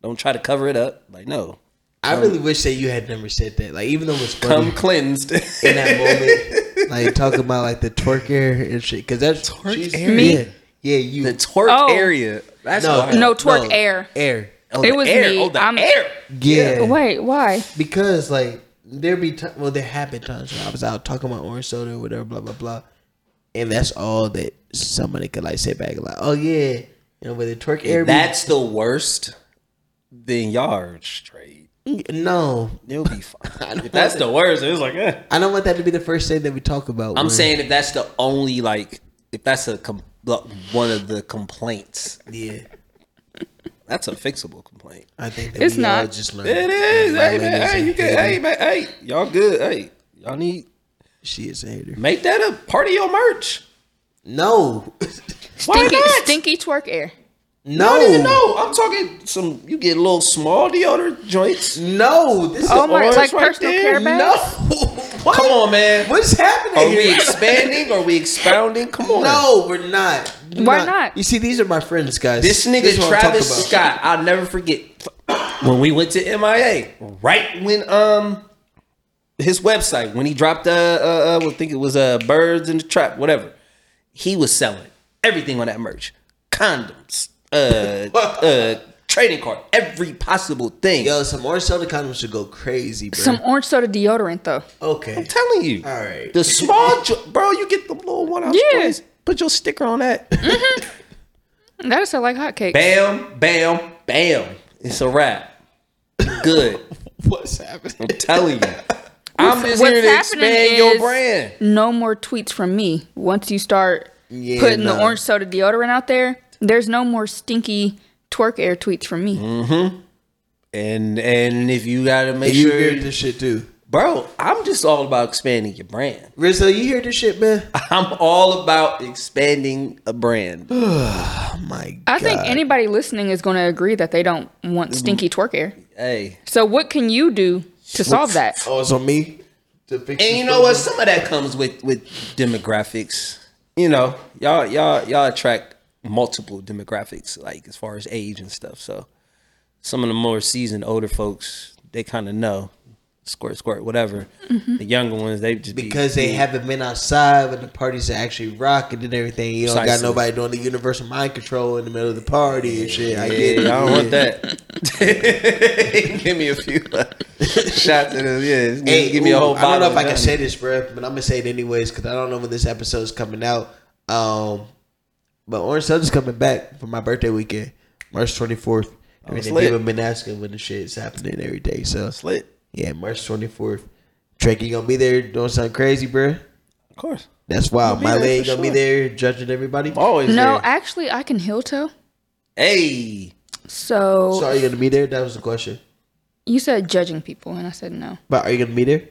Don't try to cover it up. Like no, I really wish that you had never said that. Like even though it was funny come cleansed. in that *laughs* moment, like talking about like the twerk air and shit, because that's Twerk she's- area? Yeah, yeah, you the twerk Oh. area. That's no wild. No, twerk air. air. Oh, It the was air. me. Oh, the I'm- air. Yeah, Wait, why? because like there be ti well there have been times when I was out talking about orange soda or whatever, blah blah blah, and that's all that somebody could like sit back and like, oh yeah, you know, with the twerk air. That's the worst, then y'all are straight. no, it'll be fine. *laughs* if that's the worst, it's like, eh. I don't want that to be the first thing that we talk about. I'm when- saying if that's the only like, if that's a com- one of the complaints, yeah, that's a fixable complaint. I think that It's we all not. just learned. It is. Hey man, hey, you can, hey man, hey, y'all good. Hey, y'all need She is a hater. make that a part of your merch. No, Why Stinky, not? stinky twerk air. I don't even no, know. I'm talking some. You get little small deodorant joints. no. This is Oh my, orange like right personal there? care no. bags. *laughs* What? Come on, man. What's happening Are we expanding? Are we expounding? Come on. No, we're not. We're Why not? You see, these are my friends, guys. This nigga is what I'm Travis about. Scott, I'll never forget when we went to MIA. Right when um his website when he dropped uh uh, uh I think it was uh birds in the trap whatever. He was selling everything on that merch, condoms, uh uh trading card, every possible thing. Yo, some orange soda condoms should go crazy, bro. Some orange soda deodorant though. okay. I'm telling you. All right. The small, jo- bro, you get the little one ounce Yeah. sprays. Put your sticker on that. That'll sell like hotcakes. bam, bam, bam. It's a wrap. Good. *laughs* What's happening? I'm telling you. I'm just What's here to expand your brand. no more tweets from me. Once you start Yeah, putting the orange soda deodorant out there, there's no more stinky twerk air tweets from me. Mm. And and if you gotta make You sure, you hear this shit too, bro, I'm just all about expanding your brand. Rizzo. You hear this shit, man? *laughs* I'm all about expanding a brand. *sighs* Oh my god. I think anybody listening is going to agree that they don't want stinky twerk air. hey, So what can you do to solve that? Oh, it's on me to fix. and you know what? Some of that comes with with demographics. You know, y'all y'all y'all attract multiple demographics, like as far as age and stuff. So some of the more seasoned older folks, they kind of know squirt squirt whatever. The younger ones, they just be- Because they haven't been outside when the parties are actually rocking and everything. You don't got nobody doing the universal mind control in the middle of the party and shit. I Yeah, get it. I don't want that. *laughs* give me a few uh, shots of them. Yeah, give, Hey, give me a whole I don't know if I can say this, bro, but I'm gonna say it anyways because I don't know when this episode's coming out. Um, but Orange Soda's coming back for my birthday weekend, March 24th. I mean, it's and lit. people have been asking when the shit's happening every day. So It's lit. yeah, March 24th. Drake, you gonna be there doing something crazy, bro? Of course. That's wild. My there leg for gonna be there judging everybody. Always No, there. actually, I can heel toe. Hey, So, So are you gonna be there? That was the question. you said judging people, and I said no. But are you gonna be there?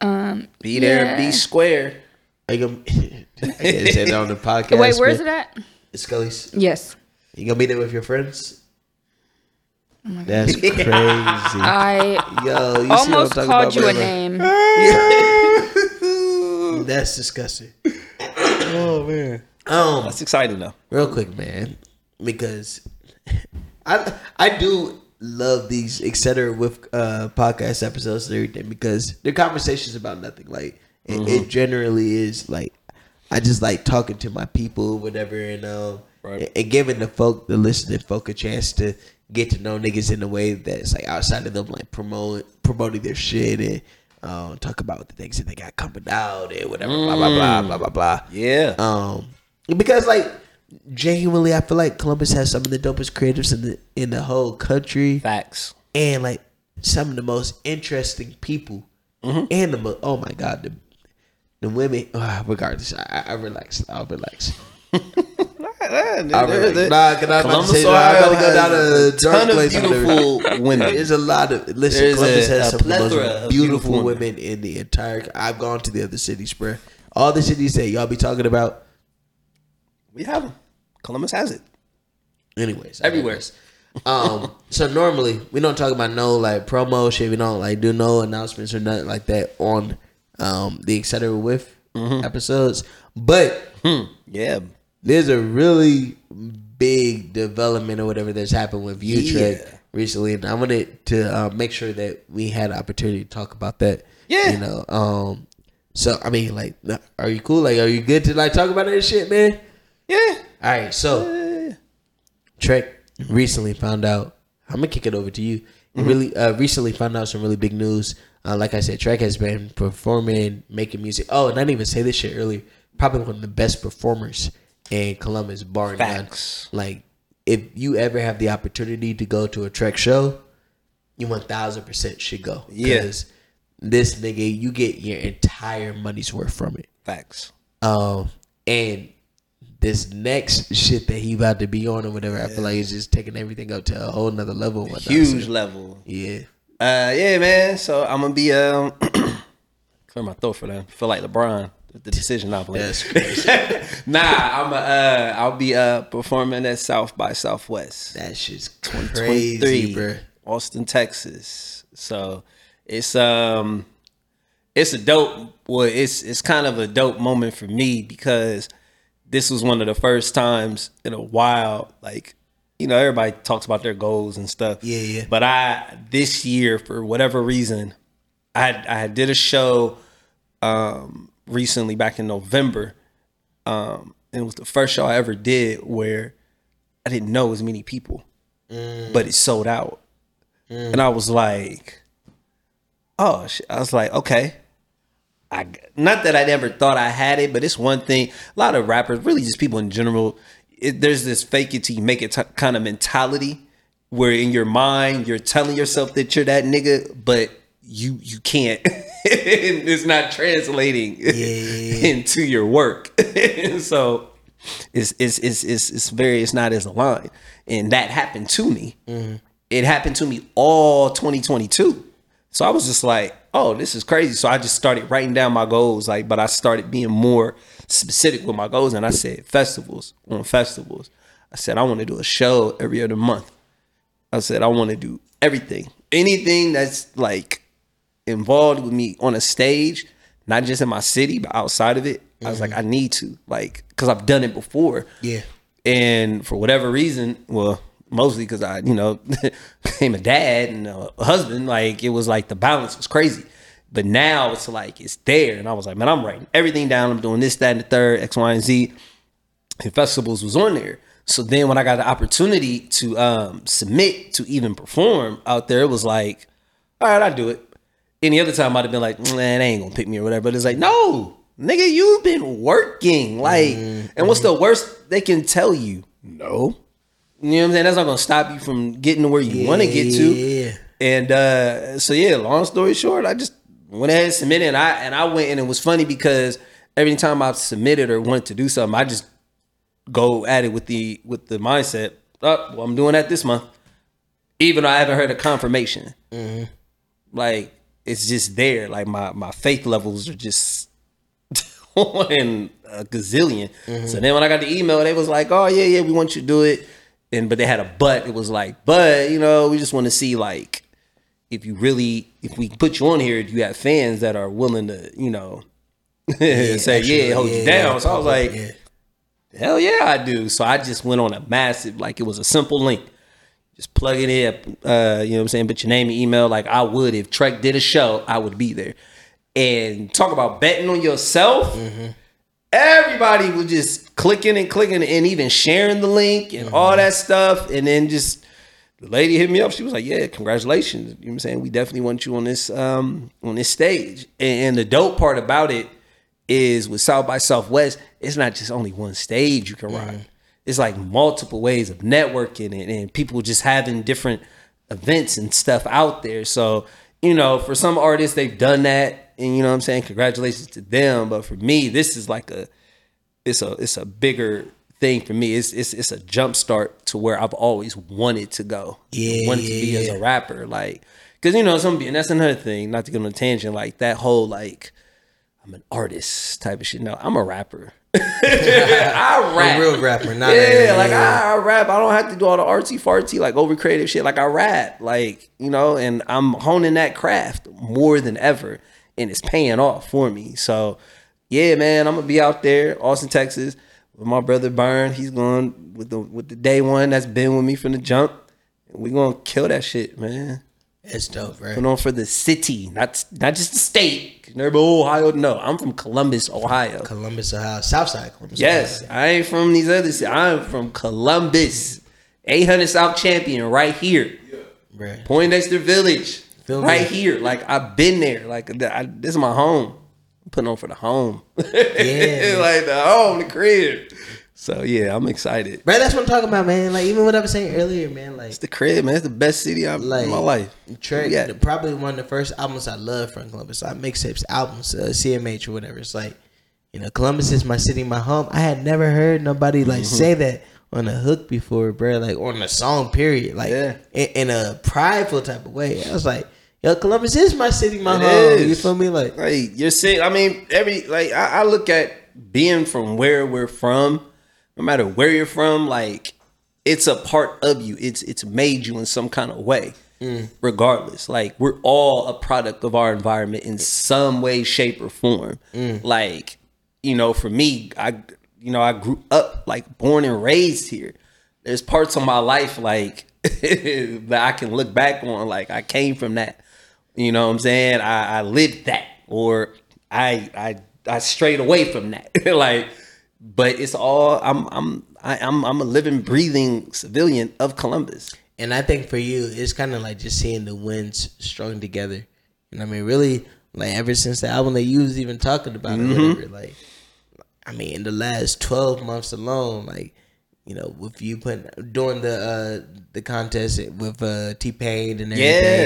Um, be there, Yeah. be square. Are you gonna? I can't say that on the podcast. wait, where's it at? Skully's. Yes, You gonna be there with your friends? Oh That's *laughs* crazy. I Yo, you see what I'm almost talking called about, you a brother? name. *laughs* That's disgusting. Oh man, Um, that's exciting though. real quick, man, because *laughs* I I do love these etc. with uh podcast episodes and everything because they're conversations about nothing. Like it, it generally is like I just like talking to my people, whatever, and um Right. and, giving the folk the listening folk a chance to get to know niggas in a way that's like outside of them like promote promoting their shit and um, talk about the things that they got coming out and whatever blah blah blah blah blah blah. Yeah. Um, because like genuinely, I feel like Columbus has some of the dopest creatives in the in the whole country, Facts. and like some of the most interesting people, Mm-hmm. and the mo- oh my god, the the women. ah, regardless, I, I relax. I'll relax. I'll relax. Nah, cause I'm about to say, I'm about to go down a dark ton of place. beautiful *laughs* women. There's a lot of listen. There's Columbus a- has a some of the plethora most of beautiful, beautiful women in the entire. I've gone to the other cities, bro. All the cities that y'all be talking about. We have them. Columbus has it. Anyways, Everywhere. Um, so normally we don't talk about no like promo shit. We don't like do no announcements or nothing like that on um the etc with Mm-hmm. episodes. But Yeah. there's a really big development or whatever that's happened with you Trek Yeah. recently, and I wanted to uh, make sure that we had an opportunity to talk about that. Yeah. you know. Um, so I mean, like, are you cool? Like, are you good to like talk about that shit, man? Yeah. All right, so Trek recently found out. I'm gonna kick it over to you. He Really, uh, recently found out some really big news. Uh, like I said, Trek has been performing, making music. Oh, and I didn't even say this shit earlier. Probably one of the best performers in Columbus, bar none. Facts. Like, if you ever have the opportunity to go to a Trek show, you one thousand percent should go. Yeah. 'Cause this nigga, you get your entire money's worth from it. Facts. Um, and this next shit that he about to be on or whatever, I feel like he's just taking everything up to a whole nother level. Huge level. yeah. Uh, yeah, man. So I'm gonna be um *clears throat* clear my throat for that. Feel like LeBron. The decision I believe. That's crazy. *laughs* nah, I'm a, uh I'll be uh performing at South by Southwest. that shit's 23, crazy, bro. Austin, Texas. So it's um it's a dope well it's it's kind of a dope moment for me because this was one of the first times in a while like you know everybody talks about their goals and stuff. Yeah, yeah. But I this year for whatever reason I I did a show um recently back in November. Um and it was the first show I ever did where I didn't know as many people but it sold out. And I was like, oh, shit. I was like, okay. I not that I never thought I had it, but it's one thing. A lot of rappers, really just people in general, it, there's this fake it till you make it t- kind of mentality where in your mind you're telling yourself that you're that nigga, but you you can't. *laughs* it's not translating *laughs* into your work. *laughs* so it's it's it's it's it's very it's not as aligned, and that happened to me. Mm-hmm. It happened to me all 2022. So I was just like, oh, this is crazy. So I just started writing down my goals, like, but I started being more specific with my goals, and I said festivals on festivals. I said I want to do a show every other month. I said I want to do everything, anything that's like involved with me on a stage, not just in my city, but outside of it. I was like, mm-hmm. I need to, like, because I've done it before. Yeah. And for whatever reason, well, mostly because I, you know, *laughs* became a dad and a husband, like, it was like the balance was crazy. But now it's like, it's there. And I was like, man, I'm writing everything down. I'm doing this, that, and the third, X, Y, and Z. And festivals was on there. So then when I got the opportunity to um, submit to even perform out there, it was like, all right, I'll do it. Any other time I'd have been like, man, they ain't gonna pick me or whatever. But it's like, no, nigga, you've been working. Like, and what's the worst they can tell you? No. You know what I'm saying? That's not gonna stop you from getting to where you want to get to. And uh, so yeah, long story short, I just went ahead and submitted, and I and I went, and it was funny because every time I submitted or wanted to do something, I just go at it with the with the mindset, oh, well, I'm doing that this month, even though I haven't heard a confirmation. Mm-hmm. Like it's just there. Like my my faith levels are just *laughs* on a gazillion. Mm-hmm. So then when I got the email, they was like, "Oh yeah, yeah, we want you to do it," and but they had a but. It was like, but you know, we just want to see like if you really if we put you on here, you have fans that are willing to you know *laughs* say actually, yeah, hold you down? yeah, so I was like. yeah. Hell yeah, I do. So I just went on a massive, like it was a simple link. Just plug it in, uh, you know what I'm saying? Put your name and email like I would if Trek did a show, I would be there. And talk about betting on yourself. Everybody was just clicking and clicking and even sharing the link and all that stuff. And then just the lady hit me up. She was like, Yeah, congratulations. You know what I'm saying? We definitely want you on this um on this stage. And, and the dope part about it is with South by Southwest, it's not just only one stage you can ride. It's like multiple ways of networking and, and people just having different events and stuff out there. So, you know, for some artists, they've done that. And you know what I'm saying? Congratulations to them. But for me, this is like a it's a it's a bigger thing for me. It's it's it's a jump start to where I've always wanted to go. Yeah, wanted to be as a rapper. Like, cause you know, some and that's another thing, not to get on a tangent, like that whole like I'm an artist type of shit. No, I'm a rapper. *laughs* I rap. A real rapper, not yeah, a- like uh, I, I rap. I don't have to do all the artsy fartsy like over creative shit. Like I rap, like you know, and I'm honing that craft more than ever, and it's paying off for me. So yeah, man, I'm gonna be out there, Austin, Texas, with my brother Burn. He's going with the with the day one that's been with me from the jump. We gonna kill that shit, man. It's dope, right? Put on for the city, not not just the state. Everybody, oh, Ohio, no, I'm from Columbus, Ohio. Columbus, Ohio, Southside Columbus. Yes, Ohio. I ain't from these other cities. I'm from Columbus, 800 South Champion, right here, Bruh. Poindexter Village, Feel me? right here. Like I've been there. Like I, this is my home. I'm putting on for the home. *laughs* man. like the home, the crib. So yeah, I'm excited. Bro, that's what I'm talking about, man. Like even what I was saying earlier, man. Like It's the crib, man. It's the best city I've like in my life. Trey, Yeah. probably one of the first albums I love from Columbus. Like mixtapes, albums, uh, CMH or whatever. It's like, you know, Columbus is my city, my home. I had never heard nobody like Mm-hmm. say that on a hook before, bro. Like on a song, period. Like Yeah. in, in a prideful type of way. I was like, yo, Columbus is my city, my It home. You feel me? Like, Like you're saying, I mean, every like I, I look at being from where we're from, no matter where you're from, like it's a part of you. It's it's made you in some kind of way. Mm. Regardless, like we're all a product of our environment in some way, shape, or form. Mm. Like you know, for me, I you know I grew up like born and raised here. There's parts of my life like *laughs* that I can look back on. Like I came from that. You know what I'm saying? I, I lived that, or I I I strayed away from that. *laughs* like, but it's all I'm I'm I, I'm I'm a living, breathing civilian of Columbus. And I think for you, it's kind of like just seeing the winds strung together. What I mean? Really, like ever since the album that you was even talking about or mm-hmm. whatever, like, I mean, in the last 12 months alone, like, you know, with you putting, during the uh the contest with uh T-Pain and everything,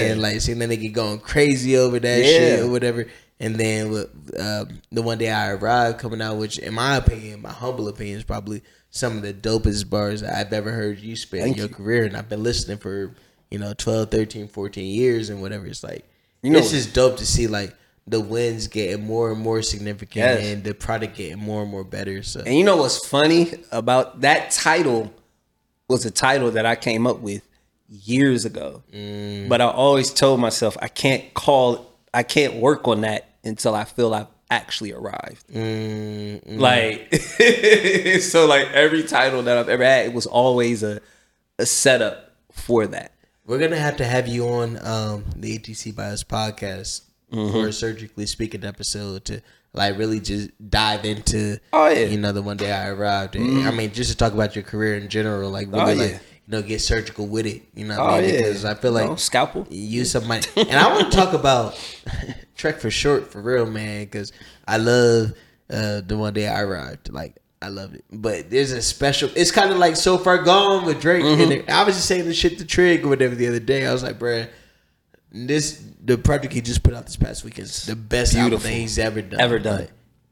Yeah. and like seeing that nigga going crazy over that Yeah. shit or whatever. And then with um, the one day I arrived coming out, which in my opinion, my humble opinion, is probably some of the dopest bars I've ever heard you spit in your you. career. And I've been listening for, you know, 12, 13, 14 years and whatever. It's like, You know- it's just dope to see like the wins getting more and more significant Yes. and the product getting more and more better. So And you know what's funny about that title was a title that I came up with years ago. But I always told myself I can't call I can't work on that until I feel I've actually arrived. Like *laughs* so like every title that I've ever had, it was always a a setup for that. We're gonna have to have you on um, the ATC Bios podcast Mm-hmm. for a surgically speaking episode to like really just dive into. Oh, yeah. you know the one day I arrived. And, I mean, just to talk about your career in general, like really, Oh, like you know, get surgical with it. You know, what Oh I mean? yeah, because I feel like No, scalpel. you somebody, and I want to *laughs* talk about *laughs* Trek for short for real, man, because I love uh, the one day I arrived. Like I love it, but there's a special. It's kind of like so far gone with Drake. Mm-hmm. I was just saying the shit to Trig or whatever the other day. I was like, bruh, this the project he just put out this past weekend is the best album Beautiful. that he's ever done, Ever done.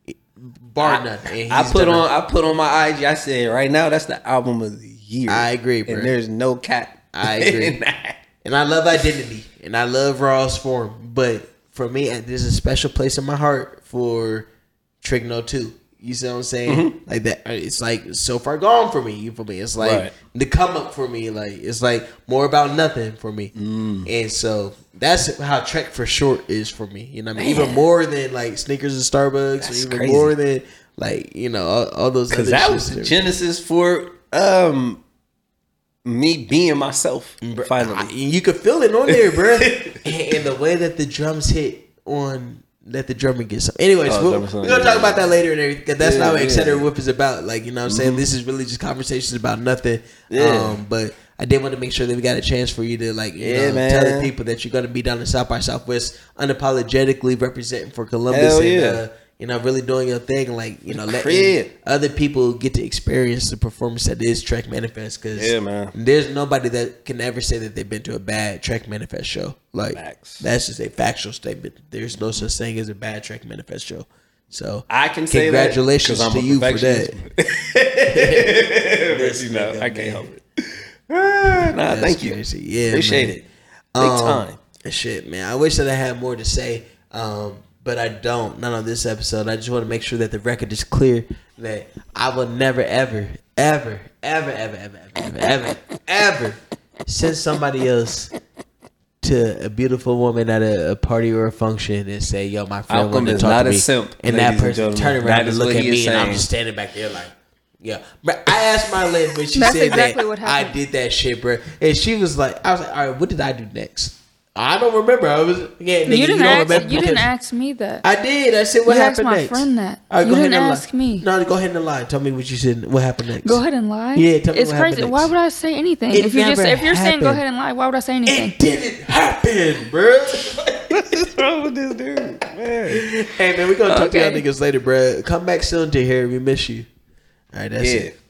Like, bar none. And I put on I put on my IG. I said right now that's the album of the year. I agree, bro. And there's no cap. I agree. in that. And I love identity and I love Raw's form. But for me, uh, there's a special place in my heart for Trigno 2. You see what I'm saying? Like that. uh, It's like so far gone for me. You feel me? It's like Right. the come up for me. Like it's like more about nothing for me. And so that's how Trek for short is for me. You know what I mean? Even more than like sneakers and Starbucks. That's even crazy. more than like you know all, all those. Because that was the genesis for um me being myself. I- Finally. you could feel it on there, bro. *laughs* and, and the way that the drums hit on let the drummer get some. Anyways, Oh, we'll, drummer we're gonna yeah, talk about that later and everything. 'cause that's Yeah, not what yeah. Mm-hmm. Etc. Whip is about. Like you know, what I'm saying this is really just conversations about nothing. Yeah. Um, but I did want to make sure that we got a chance for you to like, you Yeah, know, tell the people that you're gonna be down in South by Southwest unapologetically representing for Columbus. Hell and, yeah. uh, you know, really doing your thing, like you know, letting other people get to experience the performance that is Trek Manifest. Because Yeah, man. there's nobody that can ever say that they've been to a bad Trek Manifest show. Like Facts. that's just a factual statement. There's no such thing as a bad Trek Manifest show. So I can say that congratulations I'm to you for that. *laughs* *laughs* you know, I can't help it. Ah, nah, That's thank you. crazy. Yeah, Appreciate man. it. Big Um, time. Shit, man. I wish that I had more to say. Um, but I don't. Not on this episode. I just want to make sure that the record is clear that I will never, ever, ever, ever, ever, ever, ever, ever, ever, ever send somebody else to a beautiful woman at a, a party or a function and say, "Yo, my friend Malcolm wanted to talk not to a me," simp, and that ladies and person turn around That and look at me, is and I'm just standing back there like. Yeah, but I asked my lady when she said exactly that what I did that shit, bro, and she was like, "I was like, all right, what did I do next?" I don't remember. I was yeah. Nigga, you didn't don't ask. remember You didn't ask me that. I did. I said, "What You asked my next?" friend that. All right, You go didn't ahead and ask lie. me. No, go ahead and lie. Tell me what you said. What happened next? Go ahead and lie. Yeah, tell me it's what crazy. happened Why would I say anything? It if you just if you're saying go ahead and lie, why would I say anything? It didn't happen, bro. What's wrong with this dude? Man. hey man, we gonna talk to y'all niggas later, bro. Come back soon to here. We miss you. All right, that's Yeah. it.